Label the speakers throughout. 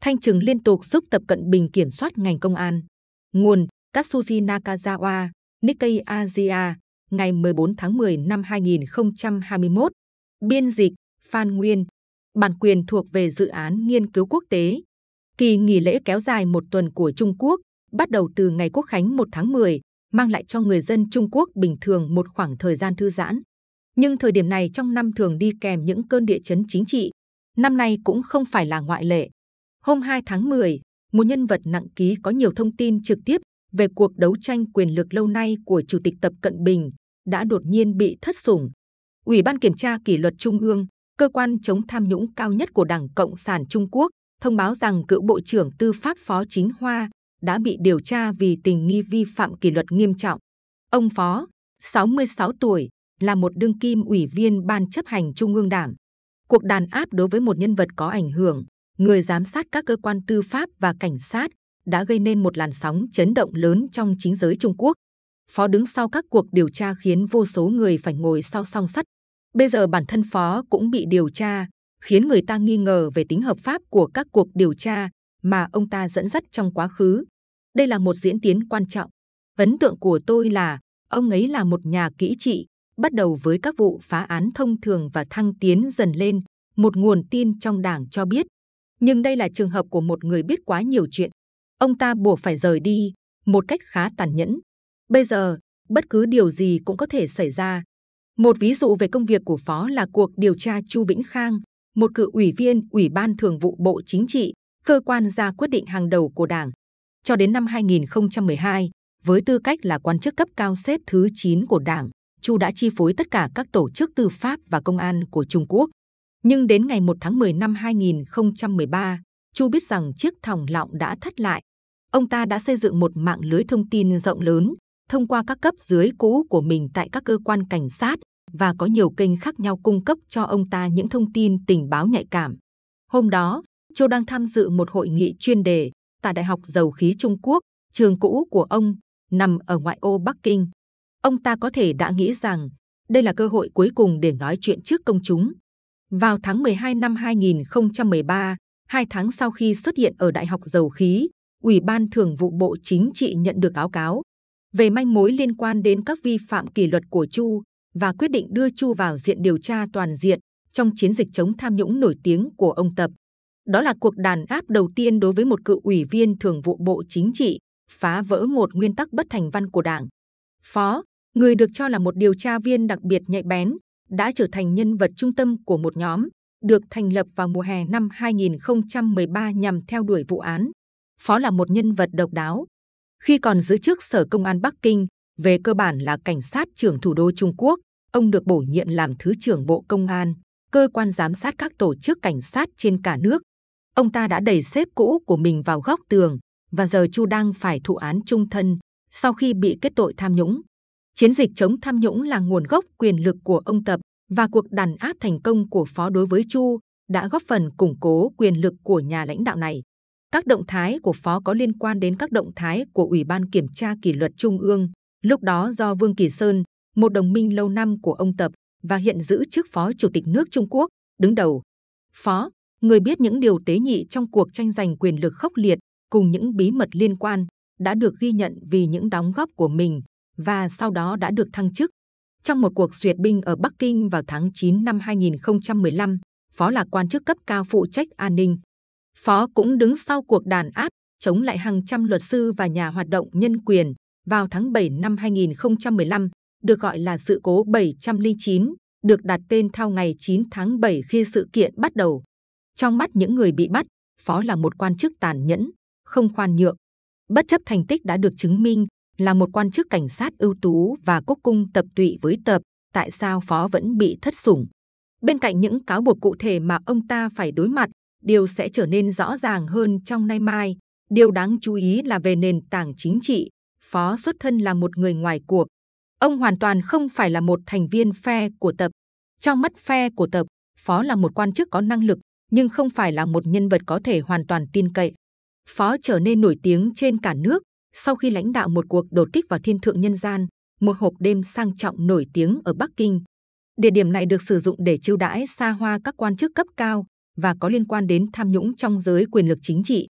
Speaker 1: Thanh trừng liên tục giúp Tập Cận Bình kiểm soát ngành công an. Nguồn Katsuji Nakazawa, Nikkei Asia, ngày 14 tháng 10 năm 2021. Biên dịch Phan Nguyên. Bản quyền thuộc về dự án nghiên cứu quốc tế. Kỳ nghỉ lễ kéo dài một tuần của Trung Quốc, bắt đầu từ ngày Quốc khánh 1 tháng 10, mang lại cho người dân Trung Quốc bình thường một khoảng thời gian thư giãn. Nhưng thời điểm này trong năm thường đi kèm những cơn địa chấn chính trị. Năm nay cũng không phải là ngoại lệ. Hôm 2 tháng 10, một nhân vật nặng ký có nhiều thông tin trực tiếp về cuộc đấu tranh quyền lực lâu nay của Chủ tịch Tập Cận Bình đã đột nhiên bị thất sủng. Ủy ban Kiểm tra Kỷ luật Trung ương, cơ quan chống tham nhũng cao nhất của Đảng Cộng sản Trung Quốc, thông báo rằng cựu Bộ trưởng Tư pháp Phó Chính Hoa đã bị điều tra vì tình nghi vi phạm kỷ luật nghiêm trọng. Ông Phó, 66 tuổi, là một đương kim ủy viên Ban chấp hành Trung ương Đảng. Cuộc đàn áp đối với một nhân vật có ảnh hưởng, người giám sát các cơ quan tư pháp và cảnh sát đã gây nên một làn sóng chấn động lớn trong chính giới Trung Quốc. Phó đứng sau các cuộc điều tra khiến vô số người phải ngồi sau song sắt. Bây giờ bản thân Phó cũng bị điều tra, khiến người ta nghi ngờ về tính hợp pháp của các cuộc điều tra mà ông ta dẫn dắt trong quá khứ. Đây là một diễn tiến quan trọng. Ấn tượng của tôi là ông ấy là một nhà kỹ trị, bắt đầu với các vụ phá án thông thường và thăng tiến dần lên. Một nguồn tin trong đảng cho biết. Nhưng đây là trường hợp của một người biết quá nhiều chuyện. Ông ta buộc phải rời đi một cách khá tàn nhẫn. Bây giờ, bất cứ điều gì cũng có thể xảy ra. Một ví dụ về công việc của Phó là cuộc điều tra Chu Vĩnh Khang, một cựu ủy viên Ủy ban Thường vụ Bộ Chính trị, cơ quan ra quyết định hàng đầu của Đảng. Cho đến năm 2012, với tư cách là quan chức cấp cao xếp thứ 9 của Đảng, Chu đã chi phối tất cả các tổ chức tư pháp và công an của Trung Quốc. Nhưng đến ngày 1 tháng 10 năm 2013, Chu biết rằng chiếc thòng lọng đã thất lại. Ông ta đã xây dựng một mạng lưới thông tin rộng lớn thông qua các cấp dưới cũ của mình tại các cơ quan cảnh sát và có nhiều kênh khác nhau cung cấp cho ông ta những thông tin tình báo nhạy cảm. Hôm đó, Châu đang tham dự một hội nghị chuyên đề tại Đại học Dầu khí Trung Quốc, trường cũ của ông, nằm ở ngoại ô Bắc Kinh. Ông ta có thể đã nghĩ rằng đây là cơ hội cuối cùng để nói chuyện trước công chúng. Vào tháng 12 năm 2013, hai tháng sau khi xuất hiện ở Đại học Dầu khí, Ủy ban Thường vụ Bộ Chính trị nhận được báo cáo về manh mối liên quan đến các vi phạm kỷ luật của Chu và quyết định đưa Chu vào diện điều tra toàn diện trong chiến dịch chống tham nhũng nổi tiếng của ông Tập. Đó là cuộc đàn áp đầu tiên đối với một cựu ủy viên thường vụ Bộ Chính trị, phá vỡ một nguyên tắc bất thành văn của Đảng. Phó, người được cho là một điều tra viên đặc biệt nhạy bén, đã trở thành nhân vật trung tâm của một nhóm được thành lập vào mùa hè năm 2013 nhằm theo đuổi vụ án. Phó là một nhân vật độc đáo. Khi còn giữ chức Sở Công an Bắc Kinh, về cơ bản là cảnh sát trưởng thủ đô Trung Quốc, ông được bổ nhiệm làm Thứ trưởng Bộ Công an, cơ quan giám sát các tổ chức cảnh sát trên cả nước. Ông ta đã đẩy xếp cũ của mình vào góc tường và giờ Chu đang phải thụ án trung thân sau khi bị kết tội tham nhũng. Chiến dịch chống tham nhũng là nguồn gốc quyền lực của ông Tập và cuộc đàn áp thành công của Phó đối với Chu đã góp phần củng cố quyền lực của nhà lãnh đạo này. Các động thái của Phó có liên quan đến các động thái của Ủy ban Kiểm tra Kỷ luật Trung ương, lúc đó do Vương Kỳ Sơn, một đồng minh lâu năm của ông Tập và hiện giữ chức Phó Chủ tịch nước Trung Quốc, đứng đầu. Phó, người biết những điều tế nhị trong cuộc tranh giành quyền lực khốc liệt cùng những bí mật liên quan, đã được ghi nhận vì những đóng góp của mình và sau đó đã được thăng chức. Trong một cuộc duyệt binh ở Bắc Kinh vào tháng 9 năm 2015, Phó là quan chức cấp cao phụ trách an ninh. Phó cũng đứng sau cuộc đàn áp chống lại hàng trăm luật sư và nhà hoạt động nhân quyền vào tháng 7 năm 2015, được gọi là sự cố 709, được đặt tên theo ngày 9 tháng 7 khi sự kiện bắt đầu. Trong mắt những người bị bắt, Phó là một quan chức tàn nhẫn, không khoan nhượng. Bất chấp thành tích đã được chứng minh là một quan chức cảnh sát ưu tú và quốc cung tập tụy với tập, tại sao Phó vẫn bị thất sủng? Bên cạnh những cáo buộc cụ thể mà ông ta phải đối mặt, điều sẽ trở nên rõ ràng hơn trong nay mai. Điều đáng chú ý là về nền tảng chính trị. Phó xuất thân là một người ngoài cuộc. Ông hoàn toàn không phải là một thành viên phe của tập. Trong mắt phe của tập, Phó là một quan chức có năng lực, nhưng không phải là một nhân vật có thể hoàn toàn tin cậy. Phó trở nên nổi tiếng trên cả nước sau khi lãnh đạo một cuộc đột kích vào Thiên Thượng Nhân Gian, một hộp đêm sang trọng nổi tiếng ở Bắc Kinh. Địa điểm này được sử dụng để chiêu đãi xa hoa các quan chức cấp cao và có liên quan đến tham nhũng trong giới quyền lực chính trị.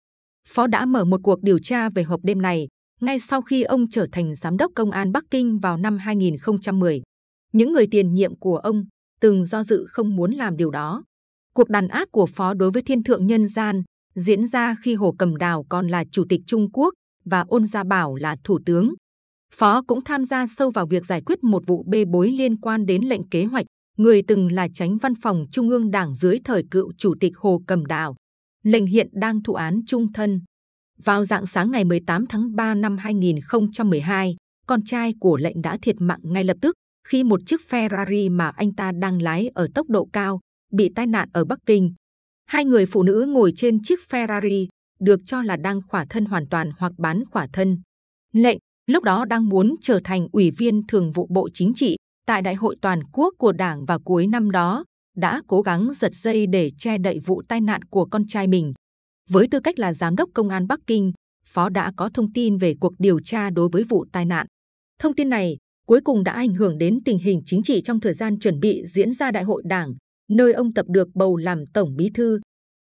Speaker 1: Phó đã mở một cuộc điều tra về hộp đêm này ngay sau khi ông trở thành giám đốc công an Bắc Kinh vào năm 2010. Những người tiền nhiệm của ông từng do dự không muốn làm điều đó. Cuộc đàn áp của Phó đối với thiên thượng nhân gian diễn ra khi Hồ Cầm Đào còn là chủ tịch Trung Quốc và Ôn Gia Bảo là thủ tướng. Phó cũng tham gia sâu vào việc giải quyết một vụ bê bối liên quan đến lệnh kế hoạch, người từng là tránh văn phòng Trung ương Đảng dưới thời cựu chủ tịch Hồ Cầm Đào. Lệnh hiện đang thụ án trung thân. Vào dạng sáng ngày 18 tháng 3 năm 2012, con trai của lệnh đã thiệt mạng ngay lập tức khi một chiếc Ferrari mà anh ta đang lái ở tốc độ cao bị tai nạn ở Bắc Kinh. Hai người phụ nữ ngồi trên chiếc Ferrari được cho là đang khỏa thân hoàn toàn hoặc bán khỏa thân. Lệnh lúc đó đang muốn trở thành ủy viên thường vụ Bộ Chính trị tại Đại hội toàn quốc của Đảng vào cuối năm đó, đã cố gắng giật dây để che đậy vụ tai nạn của con trai mình. Với tư cách là giám đốc công an Bắc Kinh, Phó đã có thông tin về cuộc điều tra đối với vụ tai nạn. Thông tin này cuối cùng đã ảnh hưởng đến tình hình chính trị trong thời gian chuẩn bị diễn ra Đại hội Đảng, nơi ông Tập được bầu làm Tổng Bí thư.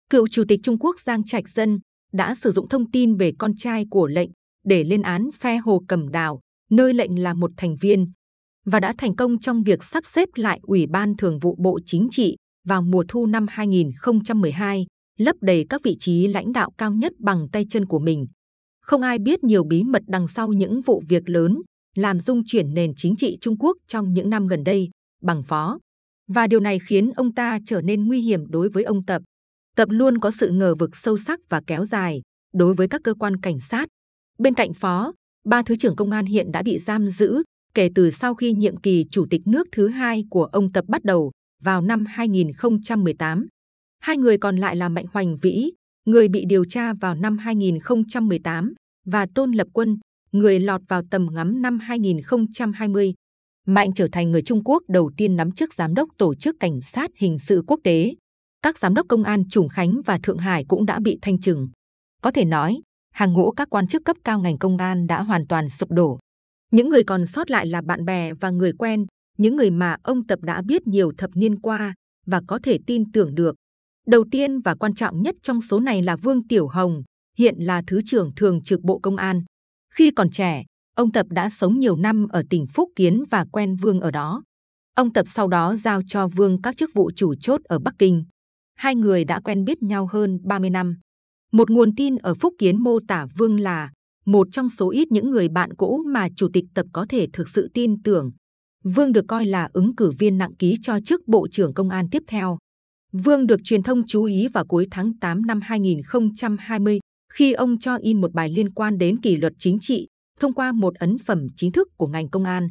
Speaker 1: Cựu Chủ tịch Trung Quốc Giang Trạch Dân đã sử dụng thông tin về con trai của lệnh để lên án phe Hồ Cẩm Đào, nơi lệnh là một thành viên, và đã thành công trong việc sắp xếp lại Ủy ban Thường vụ Bộ Chính trị vào mùa thu năm 2012, lấp đầy các vị trí lãnh đạo cao nhất bằng tay chân của mình. Không ai biết nhiều bí mật đằng sau những vụ việc lớn làm dung chuyển nền chính trị Trung Quốc trong những năm gần đây bằng phó. Và điều này khiến ông ta trở nên nguy hiểm đối với ông Tập. Tập luôn có sự ngờ vực sâu sắc và kéo dài đối với các cơ quan cảnh sát. Bên cạnh phó, ba thứ trưởng công an hiện đã bị giam giữ kể từ sau khi nhiệm kỳ chủ tịch nước thứ hai của ông Tập bắt đầu vào năm 2018. Hai người còn lại là Mạnh Hoành Vĩ, người bị điều tra vào năm 2018, và Tôn Lập Quân, người lọt vào tầm ngắm năm 2020. Mạnh trở thành người Trung Quốc đầu tiên nắm chức giám đốc tổ chức cảnh sát hình sự quốc tế. Các giám đốc công an Trùng Khánh và Thượng Hải cũng đã bị thanh trừng. Có thể nói, hàng ngũ các quan chức cấp cao ngành công an đã hoàn toàn sụp đổ. Những người còn sót lại là bạn bè và người quen, những người mà ông Tập đã biết nhiều thập niên qua và có thể tin tưởng được. Đầu tiên và quan trọng nhất trong số này là Vương Tiểu Hồng, hiện là Thứ trưởng Thường trực Bộ Công an. Khi còn trẻ, ông Tập đã sống nhiều năm ở tỉnh Phúc Kiến và quen Vương ở đó. Ông Tập sau đó giao cho Vương các chức vụ chủ chốt ở Bắc Kinh. Hai người đã quen biết nhau hơn 30 năm. Một nguồn tin ở Phúc Kiến mô tả Vương là một trong số ít những người bạn cũ mà Chủ tịch Tập có thể thực sự tin tưởng. Vương được coi là ứng cử viên nặng ký cho chức Bộ trưởng Công an tiếp theo. Vương được truyền thông chú ý vào cuối tháng 8 năm 2020 khi ông cho in một bài liên quan đến kỷ luật chính trị thông qua một ấn phẩm chính thức của ngành công an.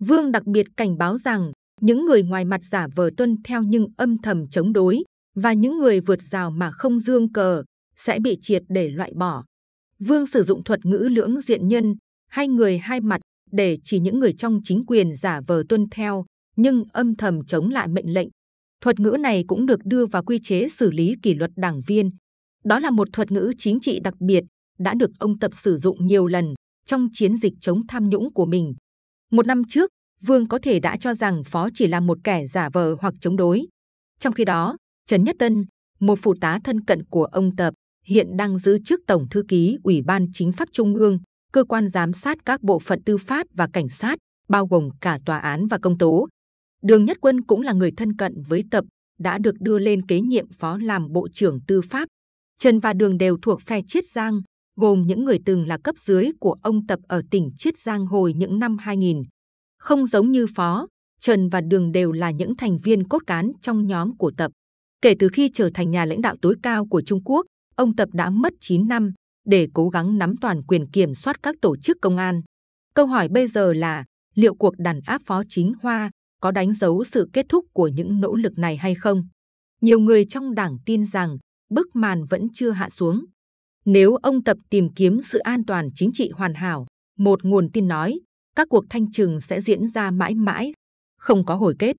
Speaker 1: Vương đặc biệt cảnh báo rằng những người ngoài mặt giả vờ tuân theo nhưng âm thầm chống đối và những người vượt rào mà không dương cờ sẽ bị triệt để loại bỏ. Vương sử dụng thuật ngữ lưỡng diện nhân, hai người hai mặt để chỉ những người trong chính quyền giả vờ tuân theo nhưng âm thầm chống lại mệnh lệnh. Thuật ngữ này cũng được đưa vào quy chế xử lý kỷ luật đảng viên. Đó là một thuật ngữ chính trị đặc biệt đã được ông Tập sử dụng nhiều lần trong chiến dịch chống tham nhũng của mình. Một năm trước, Vương có thể đã cho rằng Phó chỉ là một kẻ giả vờ hoặc chống đối. Trong khi đó, Trần Nhất Tân, một phụ tá thân cận của ông Tập, hiện đang giữ chức Tổng Thư ký Ủy ban Chính pháp Trung ương, cơ quan giám sát các bộ phận tư pháp và cảnh sát, bao gồm cả tòa án và công tố. Đường Nhất Quân cũng là người thân cận với Tập, đã được đưa lên kế nhiệm phó làm Bộ trưởng Tư pháp. Trần và Đường đều thuộc phe Chiết Giang, gồm những người từng là cấp dưới của ông Tập ở tỉnh Chiết Giang hồi những năm 2000. Không giống như phó, Trần và Đường đều là những thành viên cốt cán trong nhóm của Tập. Kể từ khi trở thành nhà lãnh đạo tối cao của Trung Quốc, ông Tập đã mất 9 năm để cố gắng nắm toàn quyền kiểm soát các tổ chức công an. Câu hỏi bây giờ là liệu cuộc đàn áp phó chính Hoa có đánh dấu sự kết thúc của những nỗ lực này hay không? Nhiều người trong đảng tin rằng bức màn vẫn chưa hạ xuống. Nếu ông Tập tìm kiếm sự an toàn chính trị hoàn hảo, một nguồn tin nói các cuộc thanh trừng sẽ diễn ra mãi mãi, không có hồi kết.